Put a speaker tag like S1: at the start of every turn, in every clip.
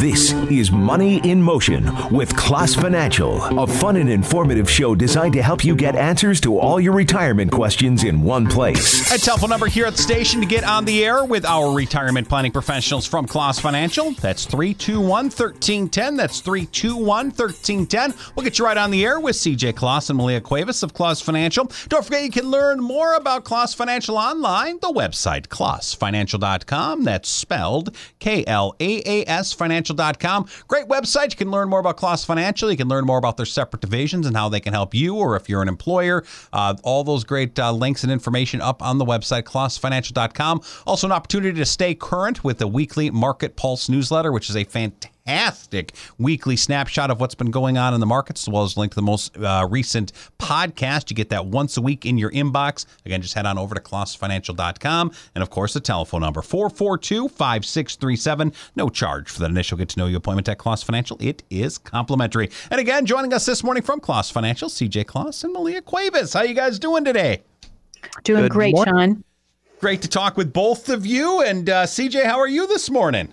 S1: This is Money in Motion with Klaas Financial, a fun and informative show designed to help you get answers to all your retirement questions in one place.
S2: A telephone number here at the station to get on the air with our retirement planning professionals from Klaas Financial. That's 321 1310. That's 321 1310. We'll get you right on the air with CJ Klaas and Malia Cuevas of Klaas Financial. Don't forget you can learn more about Klaas Financial online. The website, klaasfinancial.com. That's spelled K L A A S Financial financial.com. Great website. You can learn more about Klaas Financial. You can learn more about their separate divisions and how they can help you, or if you're an employer. Uh, all those great uh, links and information up on the website, klaasfinancial.com. Also, an opportunity to stay current with the weekly Market Pulse newsletter, which is a fantastic fantastic weekly snapshot of what's been going on in the markets, as well as link to the most uh, recent podcast. You get that once a week in your inbox. Again, just head on over to klaasfinancial.com. And of course, the telephone number 442 5637. No charge for that initial get to know you appointment at Klaas Financial. It is complimentary. And again, joining us this morning from Klaas Financial, CJ Klaas and Malia Cuevas. How you guys doing today?
S3: Doing Good great, morning. Sean.
S2: Great to talk with both of you. And uh, CJ, how are you this morning?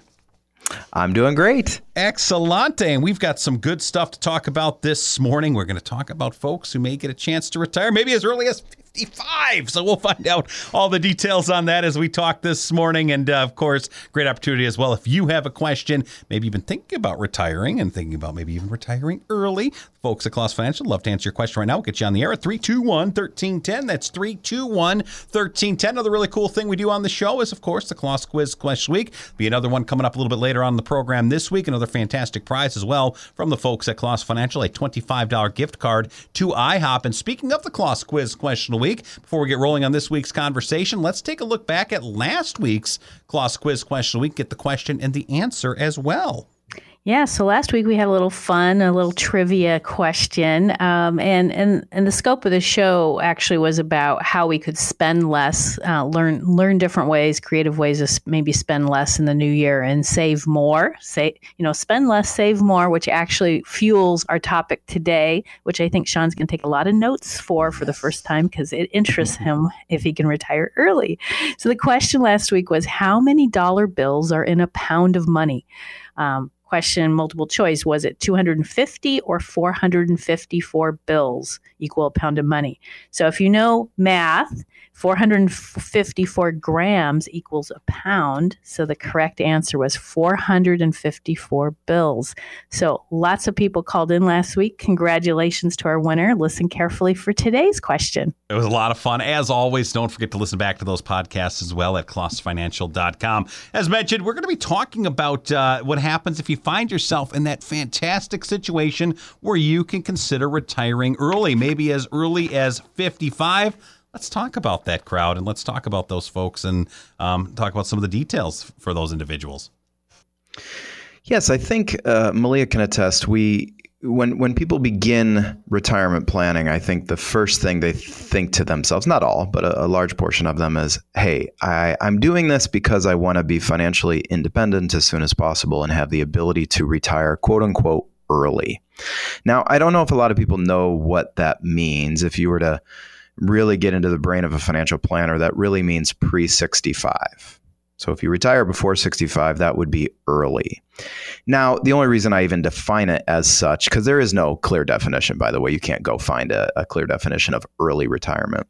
S4: I'm doing great.
S2: Excellent. And we've got some good stuff to talk about this morning. We're going to talk about folks who may get a chance to retire maybe as early as 55. So we'll find out all the details on that as we talk this morning. And uh, of course, great opportunity as well. If you have a question, maybe you've been thinking about retiring and thinking about maybe even retiring early, folks at Klaas Financial love to answer your question right now. We'll get you on the air at 321 1310. That's 321 1310. Another really cool thing we do on the show is, of course, the Klaas Quiz Question Week. Be another one coming up a little bit later on the program this week. Another fantastic prize as well from the folks at Klaas Financial, a $25 gift card to IHOP. And speaking of the Klaas Quiz Question Week, week. Before we get rolling on this week's conversation, let's take a look back at last week's Klaas Quiz Question Week, get the question and the answer as well.
S3: Yeah, so last week we had a little fun, a little trivia question, um, and and and the scope of the show actually was about how we could spend less, uh, learn learn different ways, creative ways to maybe spend less in the new year and save more. Say you know, spend less, save more, which actually fuels our topic today, which I think Sean's going to take a lot of notes for for the first time because it interests him if he can retire early. So the question last week was, how many dollar bills are in a pound of money? Um, question multiple choice was it 250 or 454 bills equal a pound of money? So if you know math 454 grams equals a pound. So the correct answer was 454 bills. So lots of people called in last week. Congratulations to our winner. Listen carefully for today's question.
S2: It was a lot of fun. As always, don't forget to listen back to those podcasts as well at klaasfinancial.com. As mentioned, we're going to be talking about uh, what happens if you find yourself in that fantastic situation where you can consider retiring early, maybe as early as 55 let's talk about that crowd and let's talk about those folks and um, talk about some of the details for those individuals.
S4: Yes, I think uh, Malia can attest. We when when people begin retirement planning, I think the first thing they think to themselves, not all, but a, a large portion of them, is, "Hey, I, I'm doing this because I want to be financially independent as soon as possible and have the ability to retire, quote unquote, early." Now, I don't know if a lot of people know what that means. If you were to really get into the brain of a financial planner, that really means pre 65. So if you retire before 65, that would be early. Now, the only reason I even define it as such, because there is no clear definition, by the way, you can't go find a, a, clear definition of early retirement,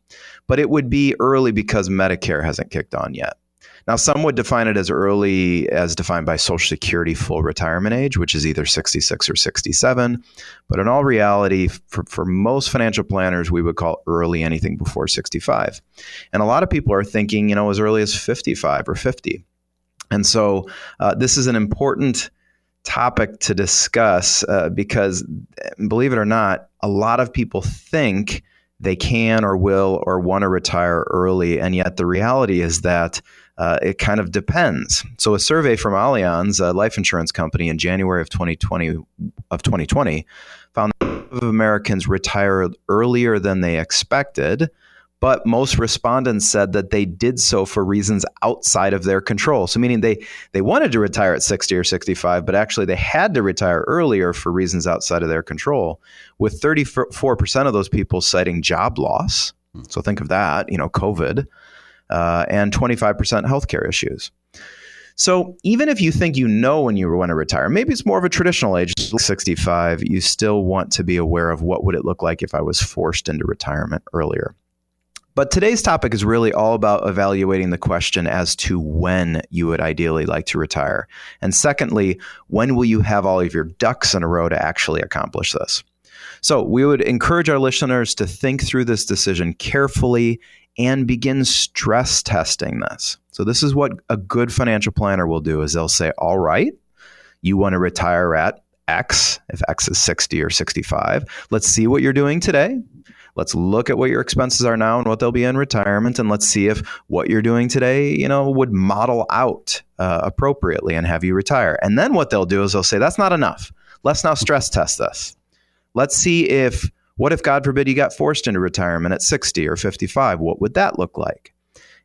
S4: but it would be early because Medicare hasn't kicked on yet. Now, some would define it as early as defined by Social Security full retirement age, which is either 66 or 67. But in all reality, for, for most financial planners, we would call early anything before 65. And a lot of people are thinking, you know, as early as 55 or 50. And so uh, this is an important topic to discuss uh, because, believe it or not, a lot of people think they can or will or want to retire early. And yet the reality is that Uh, it kind of depends. So, a survey from Allianz, a life insurance company, in January of 2020 of 2020 found that of Americans retired earlier than they expected, but most respondents said that they did so for reasons outside of their control. So meaning they they wanted to retire at 60 or 65, but actually they had to retire earlier for reasons outside of their control, with 34% of those people citing job loss. So think of that, you know, COVID, uh, and 25% healthcare issues. So even if you think you know when you want to retire, maybe it's more of a traditional age, 65, you still want to be aware of what would it look like if I was forced into retirement earlier. But today's topic is really all about evaluating the question as to when you would ideally like to retire. And secondly, when will you have all of your ducks in a row to actually accomplish this? So we would encourage our listeners to think through this decision carefully and begin stress testing this. So this is what a good financial planner will do is they'll say, "All right, you want to retire at X, if X is 60 or 65. Let's see what you're doing today. Let's look at what your expenses are now and what they'll be in retirement, and let's see if what you're doing today, you know, would model out uh, appropriately and have you retire. And then what they'll do is they'll say, that's not enough. Let's now stress test this. Let's see if what if God forbid you got forced into retirement at 60 or 55? What would that look like?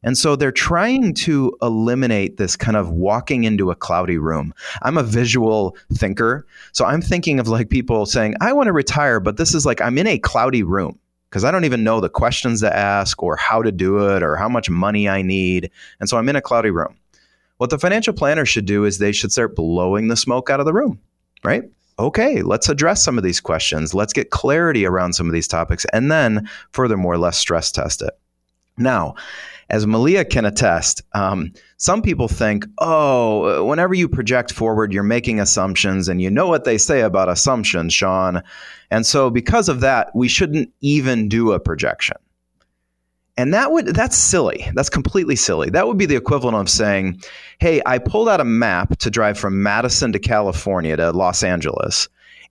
S4: And so they're trying to eliminate this kind of walking into a cloudy room. I'm a visual thinker. So I'm thinking of like people saying, I want to retire, but this is like I'm in a cloudy room because I don't even know the questions to ask or how to do it or how much money I need. And so I'm in a cloudy room. What the financial planner should do is they should start blowing the smoke out of the room, right? Okay, let's address some of these questions. Let's get clarity around some of these topics. And then, furthermore, let's stress test it. Now, as Malia can attest, um, some people think, oh, whenever you project forward, you're making assumptions, and you know what they say about assumptions, Sean. And so, because of that, we shouldn't even do a projection. And that would that's silly. That's completely silly. That would be the equivalent of saying, "Hey, I pulled out a map to drive from Madison to California to Los Angeles."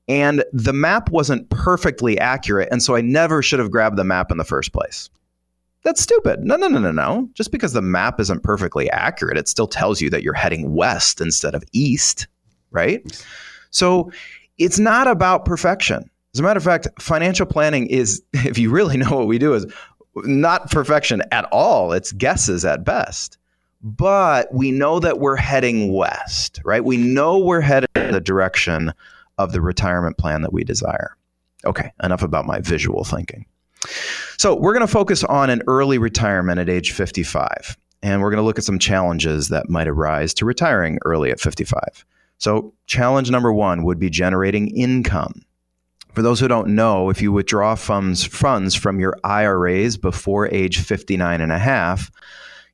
S4: And the map wasn't perfectly accurate, and so I never should have grabbed the map in the first place. That's stupid. No, no, no, no, no. Just because the map isn't perfectly accurate, it still tells you that you're heading west instead of east, right? So it's not about perfection. As a matter of fact, financial planning is, if you really know what we do, is not perfection at all. It's guesses at best. But we know that we're heading west, right? We know we're headed in the direction of the retirement plan that we desire. Okay, enough about my visual thinking. So, we're going to focus on an early retirement at age 55, and we're going to look at some challenges that might arise to retiring early at 55. So, challenge number one would be generating income. For those who don't know, if you withdraw funds, funds from your IRAs before age 59 and a half,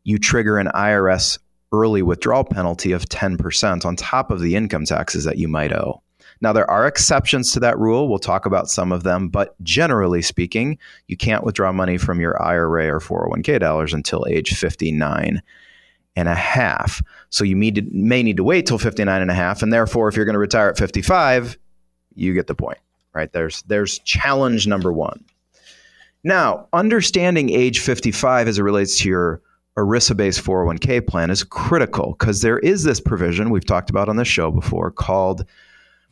S4: you trigger an IRS early withdrawal penalty of 10% on top of the income taxes that you might owe. Now, there are exceptions to that rule. We'll talk about some of them, but generally speaking, you can't withdraw money from your IRA or 401k dollars until age 59 and a half. So you may, may need to wait till 59 and a half. And therefore, if you're going to retire at 55, you get the point, right? There's, there's challenge number one. Now, understanding age 55 as it relates to your ERISA based 401k plan is critical because there is this provision we've talked about on this show before called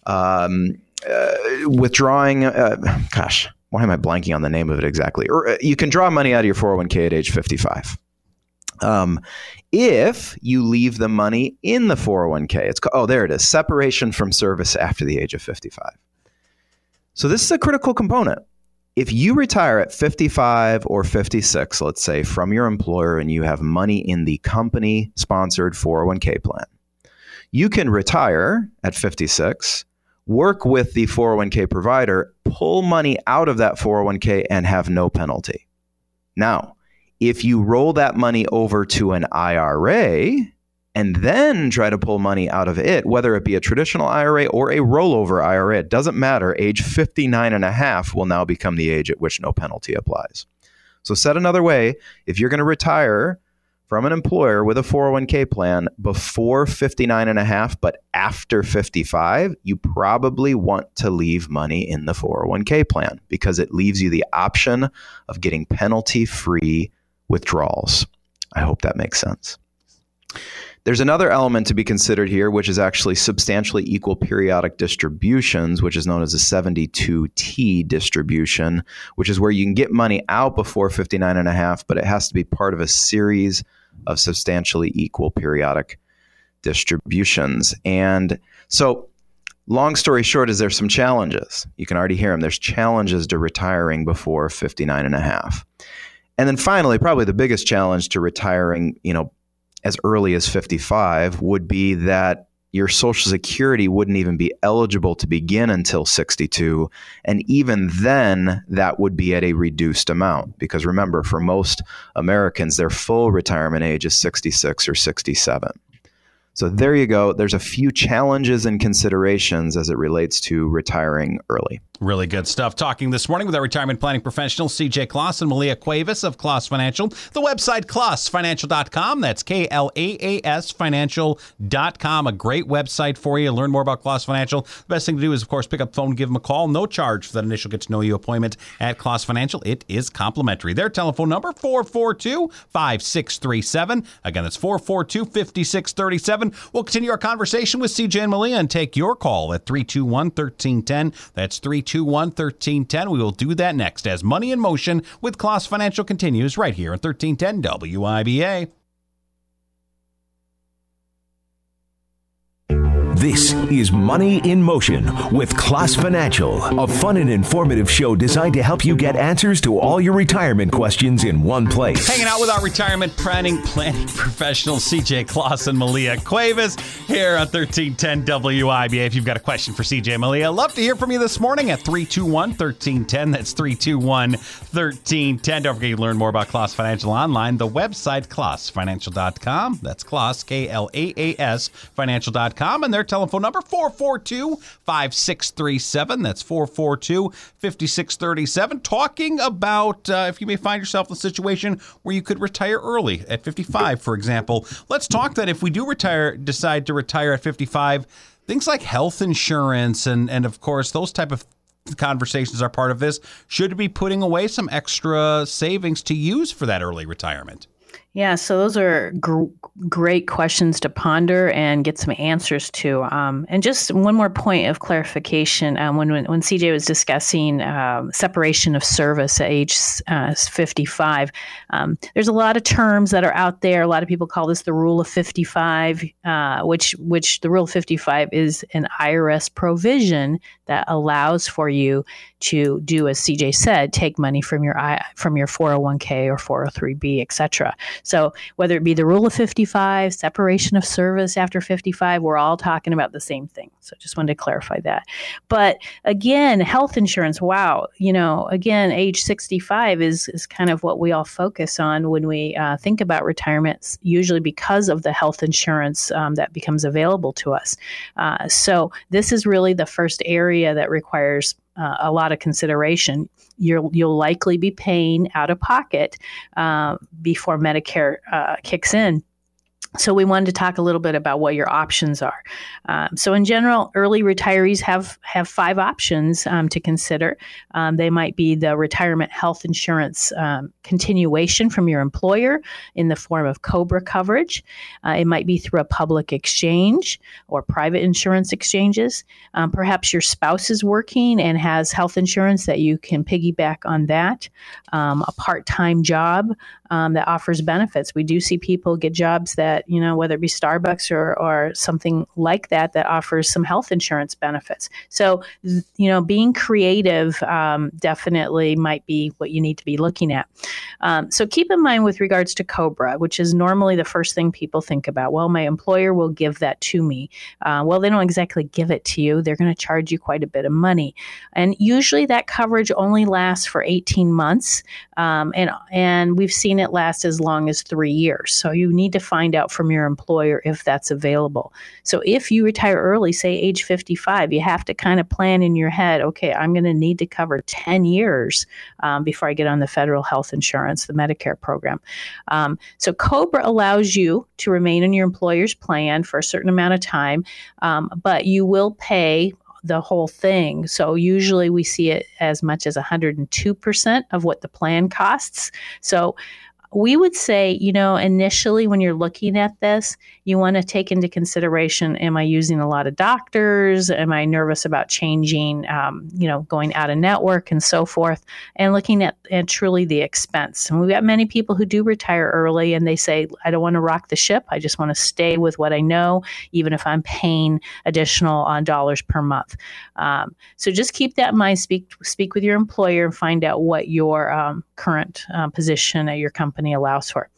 S4: um, uh, withdrawing. Uh, gosh, why am I blanking on the name of it exactly? Or uh, you can draw money out of your 401k at age 55. Um, if you leave the money in the 401k, it's oh there it is, separation from service after the age of 55. So this is a critical component. If you retire at 55 or 56, let's say, from your employer and you have money in the company sponsored 401k plan, you can retire at 56 work with the 401k provider, pull money out of that 401k and have no penalty. Now, if you roll that money over to an IRA and then try to pull money out of it, whether it be a traditional IRA or a rollover IRA, it doesn't matter. Age 59 and a half will now become the age at which no penalty applies. So, said another way, if you're going to retire from an employer with a 401k plan before 59 and a half but after 55 you probably want to leave money in the 401k plan because it leaves you the option of getting penalty free withdrawals i hope that makes sense There's another element to be considered here, which is actually substantially equal periodic distributions, which is known as a 72T distribution, which is where you can get money out before 59 and a half, but it has to be part of a series of substantially equal periodic distributions. And so, long story short, is there's some challenges. You can already hear them. There's challenges to retiring before 59 and a half. And then finally, probably the biggest challenge to retiring, you know, as early as 55 would be that your Social Security wouldn't even be eligible to begin until 62. And even then, that would be at a reduced amount. Because remember, for most Americans, their full retirement age is 66 or 67. So there you go. There's a few challenges and considerations as it relates to retiring early.
S2: Really good stuff. Talking this morning with our retirement planning professional, CJ Klaas and Malia Cuevas of Klaas Financial. The website, klaasfinancial.com. That's K L A A S financial.com. A great website for you. Learn more about Klaas Financial. The best thing to do is, of course, pick up the phone, give them a call. No charge for that initial get to know you appointment at Klaas Financial. It is complimentary. Their telephone number, 442 5637. Again, that's 442 5637. We'll continue our conversation with CJ and Malia and take your call at 321 1310. That's 321 1310. We will do that next as Money in Motion with Klaas Financial continues right here at 1310 WIBA.
S1: This is Money in Motion with Klaas Financial, a fun and informative show designed to help you get answers to all your retirement questions in one place.
S2: Hanging out with our retirement planning planning professionals, CJ Klaas and Malia Cuevas here on 1310 WIBA. If you've got a question for CJ Malia, love to hear from you this morning at 321 1310. That's 321 1310. Don't forget you learn more about Klaas Financial online. The website, klaasfinancial.com. That's Klaas, K L A A S, financial.com. And their telephone number 442 5637. That's 442 5637. Talking about uh, if you may find yourself in a situation where you could retire early at 55, for example. Let's talk that if we do retire, decide to retire at 55, things like health insurance and, and of course, those type of conversations are part of this. Should be putting away some extra savings to use for that early retirement.
S3: Yeah, so those are gr- great questions to ponder and get some answers to. Um, and just one more point of clarification: um, when, when, when CJ was discussing um, separation of service at age uh, 55, um, there's a lot of terms that are out there. A lot of people call this the rule of 55, uh, which which the rule of 55 is an IRS provision that allows for you to do as CJ said, take money from your from your 401k or 403b, etc. So whether it be the rule of 55, separation of service after 55, we're all talking about the same thing. So just wanted to clarify that. But again, health insurance, wow, you know, again, age 65 is is kind of what we all focus on when we uh, think about retirement, usually because of the health insurance um, that becomes available to us. Uh, so this is really the first area that requires uh, a lot of consideration. You'll you'll likely be paying out of pocket uh, before Medicare uh, kicks in. So we wanted to talk a little bit about what your options are. Um, so in general, early retirees have have five options um, to consider. Um, they might be the retirement health insurance um, continuation from your employer in the form of COBRA coverage. Uh, it might be through a public exchange or private insurance exchanges. Um, perhaps your spouse is working and has health insurance that you can piggyback on that. Um, a part time job that offers benefits. We do see people get jobs that you know, whether it be Starbucks or, or something like that that offers some health insurance benefits. So, you know, being creative um, definitely might be what you need to be looking at. Um, so keep in mind with regards to COBRA, which is normally the first thing people think about. Well, my employer will give that to me. Uh, well, they don't exactly give it to you. They're going to charge you quite a bit of money, and usually that coverage only lasts for 18 months, um, and and we've seen it last as long as three years. So you need to find out from your employer if that's available. So if you retire early, say age 55, you have to kind of plan in your head, okay, I'm going to need to cover 10 years um, before I get on the federal health insurance, the Medicare program. Um, so COBRA allows you to remain in your employer's plan for a certain amount of time, um, but you will pay the whole thing. So usually we see it as much as 102% of what the plan costs. So we would say, you know, initially when you're looking at this, you want to take into consideration am I using a lot of doctors? Am I nervous about changing, um, you know, going out of network and so forth? And looking at, at truly the expense. And we've got many people who do retire early and they say, I don't want to rock the ship. I just want to stay with what I know, even if I'm paying additional on dollars per month. Um, so just keep that in mind. Speak, speak with your employer and find out what your um, current uh, position at your company allows for.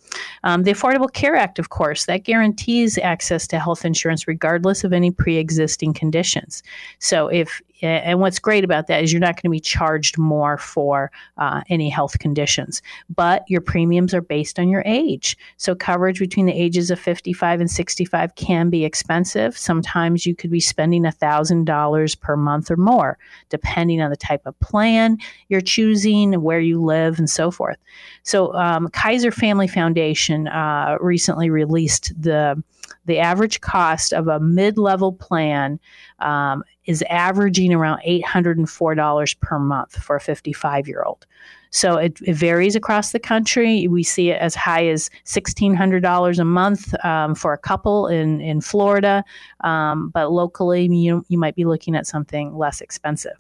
S3: Um, the Affordable Care Act, of course, that guarantees access to health insurance regardless of any pre existing conditions. So, if and what's great about that is you're not going to be charged more for uh, any health conditions, but your premiums are based on your age. So, coverage between the ages of 55 and 65 can be expensive. Sometimes you could be spending $1,000 per month or more, depending on the type of plan you're choosing, where you live, and so forth. So, um, Kaiser Family Foundation uh, recently released the the average cost of a mid-level plan um, is averaging around $804 per month for a 55 year old. So it, it, varies across the country. We see it as high as $1,600 a month um, for a couple in, in Florida, um, but locally you, you might be looking at something less expensive.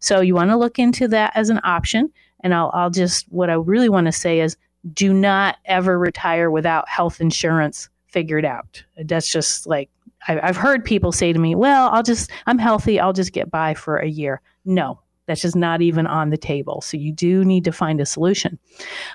S3: So you want to look into that as an option. And I'll, I'll just, what I really want to say is do not ever retire without health insurance figured out. That's just like I've heard people say to me, "Well, I'll just I'm healthy. I'll just get by for a year." No, that's just not even on the table. So you do need to find a solution.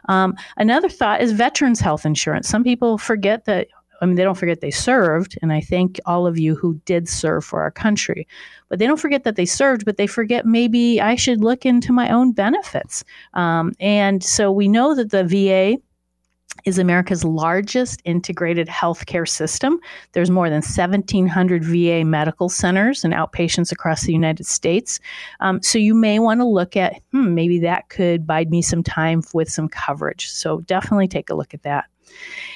S3: Um, another thought is veterans health insurance. Some people forget that. I mean, they don't forget they served, and I thank all of you who did serve for our country. But they don't forget that they served, but they forget maybe I should look into my own benefits. Um, and so we know that the VA is America's largest integrated healthcare system. There's more than 1,700 VA medical centers and outpatients across the United States. Um, so you may want to look at, hmm, maybe that could bide me some time with some coverage. So definitely take a look at that.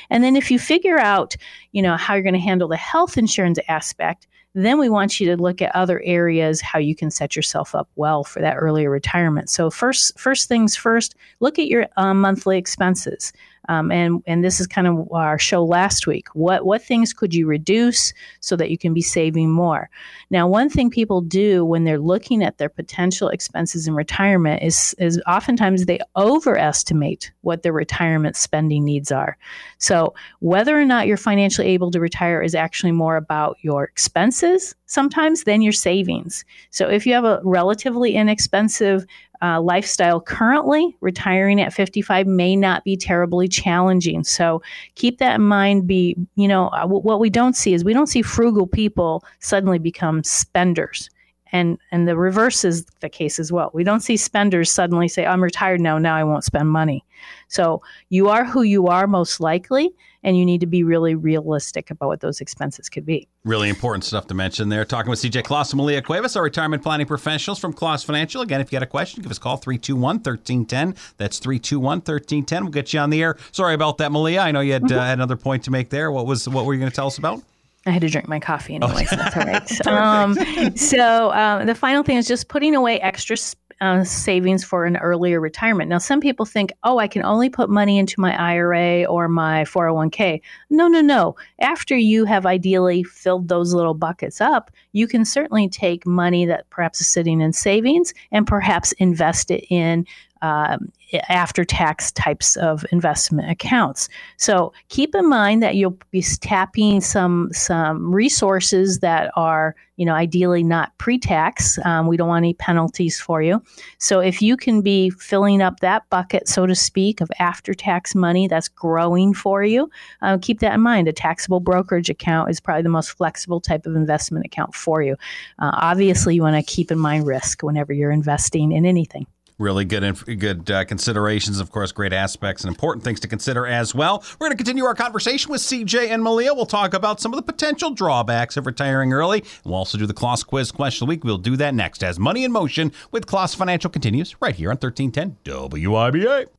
S3: And then if you figure out, you know, how you're going to handle the health insurance aspect, then we want you to look at other areas how you can set yourself up well for that earlier retirement. So first, first things first, look at your um, monthly expenses. Um, and and this is kind of our show last week. What what things could you reduce so that you can be saving more? Now, one thing people do when they're looking at their potential expenses in retirement is is oftentimes they overestimate what their retirement spending needs are. So whether or not you're financially able to retire is actually more about your expenses sometimes than your savings. So if you have a relatively inexpensive uh, lifestyle currently, retiring at 55 may not be terribly challenging. So keep that in mind. Be, you know, uh, what we don't see is we don't see frugal people suddenly become spenders. And, and the reverse is the case as well. We don't see spenders suddenly say, I'm retired now, now I won't spend money. So you are who you are most likely, and you need to be really realistic about what those expenses could be.
S2: Really important stuff to mention there. Talking with CJ Klaas and Malia Cuevas, our retirement planning professionals from Klaas Financial. Again, if you got a question, give us a call 321 1310. That's 321 1310. We'll get you on the air. Sorry about that, Malia. I know you had, mm-hmm. uh, had another point to make there. What was what were you going to tell us about?
S3: I had to drink my coffee anyway, so that's all right. um, so um, the final thing is just putting away extra uh, savings for an earlier retirement. Now, some people think, oh, I can only put money into my IRA or my 401k. No, no, no. After you have ideally filled those little buckets up, you can certainly take money that perhaps is sitting in savings and perhaps invest it in um, after tax types of investment accounts. So keep in mind that you'll be tapping some some resources that are you know ideally not pre-tax. Um, we don't want any penalties for you. So if you can be filling up that bucket, so to speak, of after-tax money that's growing for you, uh, keep that in mind. A taxable brokerage account is probably the most flexible type of investment account for you. Uh, obviously, you want to keep in mind risk whenever you're investing in anything
S2: really good good uh, considerations. Of course, great aspects and important things to consider as well. We're going to continue our conversation with CJ and Malia. We'll talk about some of the potential drawbacks of retiring early. We'll also do the Klaas Quiz question of the week. We'll do that next as Money in Motion with Klaas Financial continues right here on 1310 WIBA.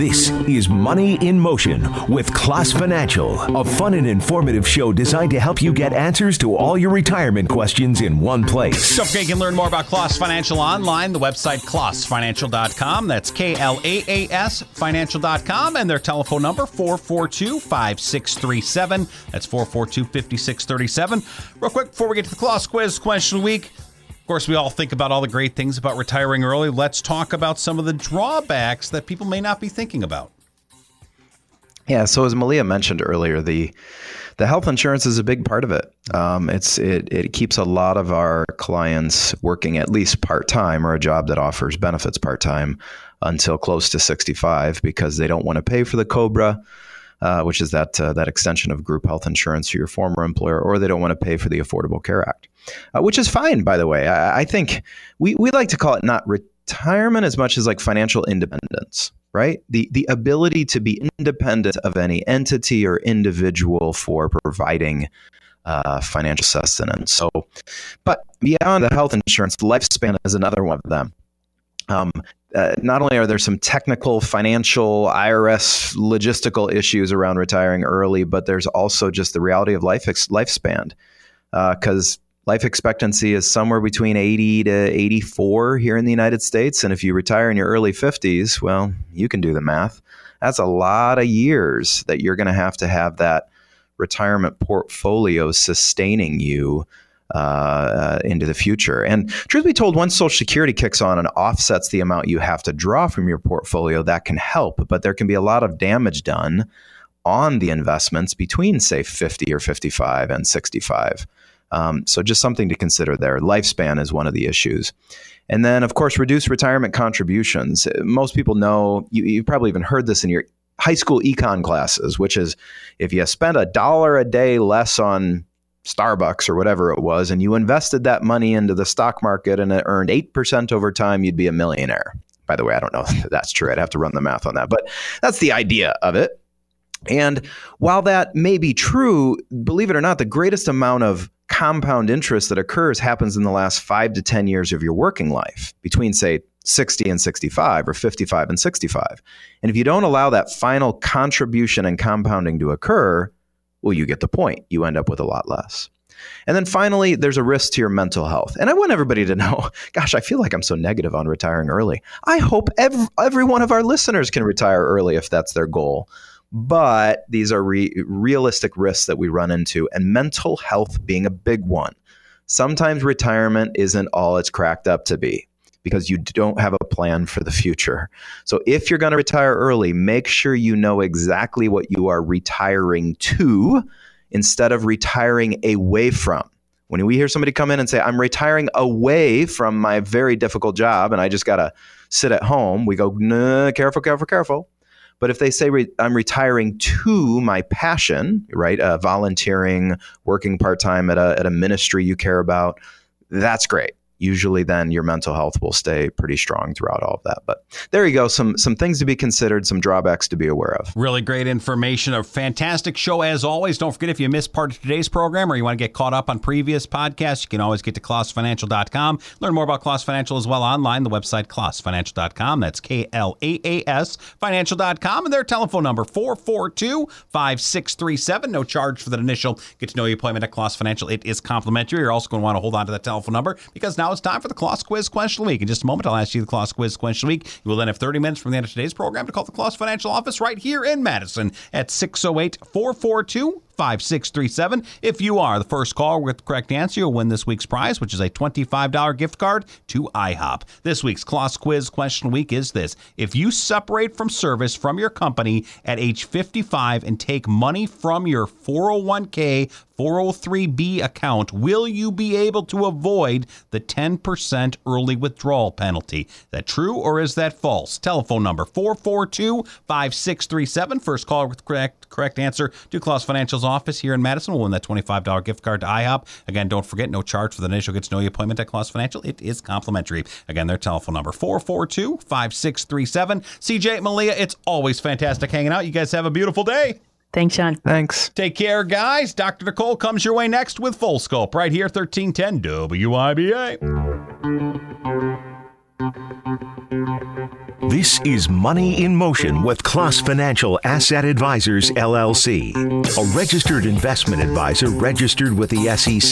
S1: This is Money in Motion with Klaas Financial, a fun and informative show designed to help you get answers to all your retirement questions in one place.
S2: Forget you can learn more about Klaas Financial online. The website klaasfinancial.com. That's K L A A S financial.com. And their telephone number 442 5637. That's 442 5637. Real quick before we get to the Klaas quiz question of the week. Course, we all think about all the great things about retiring early. Let's talk about some of the drawbacks that people may not be thinking about.
S4: Yeah, so as Malia mentioned earlier, the the health insurance is a big part of it. Um, it's it it keeps a lot of our clients working at least part time or a job that offers benefits part time until close to sixty five because they don't want to pay for the Cobra. Uh, which is that uh, that extension of group health insurance for your former employer, or they don't want to pay for the Affordable Care Act, uh, which is fine, by the way. I, I, think we, we like to call it not retirement as much as like financial independence, right? The the ability to be independent of any entity or individual for providing uh, financial sustenance. So, but beyond the health insurance, lifespan is another one of them. Um, uh, not only are there some technical, financial, IRS logistical issues around retiring early, but there's also just the reality of life ex- lifespan. Because uh, life expectancy is somewhere between 80 to 84 here in the United States. And if you retire in your early 50s, well, you can do the math. That's a lot of years that you're going to have to have that retirement portfolio sustaining you uh, uh, into the future. And truth be told, once Social Security kicks on and offsets the amount you have to draw from your portfolio, that can help. But there can be a lot of damage done on the investments between, say, 50 or 55 and 65. Um, so just something to consider there. Lifespan is one of the issues. And then, of course, reduce retirement contributions. Most people know, you, you've probably even heard this in your high school econ classes, which is if you spend a dollar a day less on Starbucks or whatever it was, and you invested that money into the stock market and it earned 8% over time, you'd be a millionaire. By the way, I don't know if that's true. I'd have to run the math on that, but that's the idea of it. And while that may be true, believe it or not, the greatest amount of compound interest that occurs happens in the last five to 10 years of your working life, between, say, 60 and 65 or 55 and 65. And if you don't allow that final contribution and compounding to occur, well, you get the point. You end up with a lot less. And then finally, there's a risk to your mental health. And I want everybody to know gosh, I feel like I'm so negative on retiring early. I hope every, every one of our listeners can retire early if that's their goal. But these are re- realistic risks that we run into, and mental health being a big one. Sometimes retirement isn't all it's cracked up to be because you don't have a plan for the future. So if you're going to retire early, make sure you know exactly what you are retiring to instead of retiring away from. When we hear somebody come in and say, I'm retiring away from my very difficult job and I just got to sit at home, we go, nah, careful, careful, careful. But if they say re- I'm retiring to my passion, right, uh, volunteering, working part time at a, at a ministry you care about, that's great usually then your mental health will stay pretty strong throughout all of that. But there you go, some some things to be considered, some drawbacks to be aware of.
S2: Really great information, a fantastic show as always. Don't forget if you missed part of today's program or you want to get caught up on previous podcasts, you can always get to klaasfinancial.com. Learn more about Klaas Financial as well online, the website klaasfinancial.com. That's K L A A S financial.com and their telephone number 442-5637. No charge for that initial get to know you appointment at Klaas Financial. It is complimentary. You're also going to want to hold on to that telephone number because now now it's time for the Klaas Quiz Question of the Week. In just a moment, I'll ask you the Klaas Quiz Question of the Week. You will then have 30 minutes from the end of today's program to call the Klaas Financial Office right here in Madison at 608 442 5637. If you are the first caller with the correct answer, you'll win this week's prize, which is a $25 gift card to IHOP. This week's Klaas Quiz question week is this If you separate from service from your company at age 55 and take money from your 401k 403b account, will you be able to avoid the 10% early withdrawal penalty? Is that true or is that false? Telephone number 442 5637. First caller with correct correct answer to Klaas Financial's office here in Madison will win that $25 gift card to IHOP. Again, don't forget, no charge for the initial get to know you appointment at Klaas Financial. It is complimentary. Again, their telephone number 442 5637. CJ Malia, it's always fantastic hanging out. You guys have a beautiful day.
S3: Thanks, Sean.
S4: Thanks.
S2: Take care, guys. Dr. Nicole comes your way next with Full Scope right here, 1310 WIBA.
S1: This is Money in Motion with Klaas Financial Asset Advisors LLC, a registered investment advisor registered with the SEC.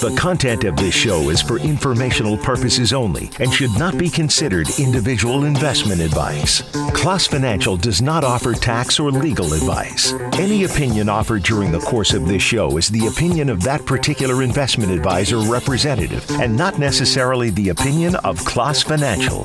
S1: The content of this show is for informational purposes only and should not be considered individual investment advice. Klaas Financial does not offer tax or legal advice. Any opinion offered during the course of this show is the opinion of that particular investment advisor representative and not necessarily the opinion of Klaas Financial.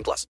S5: 18 plus.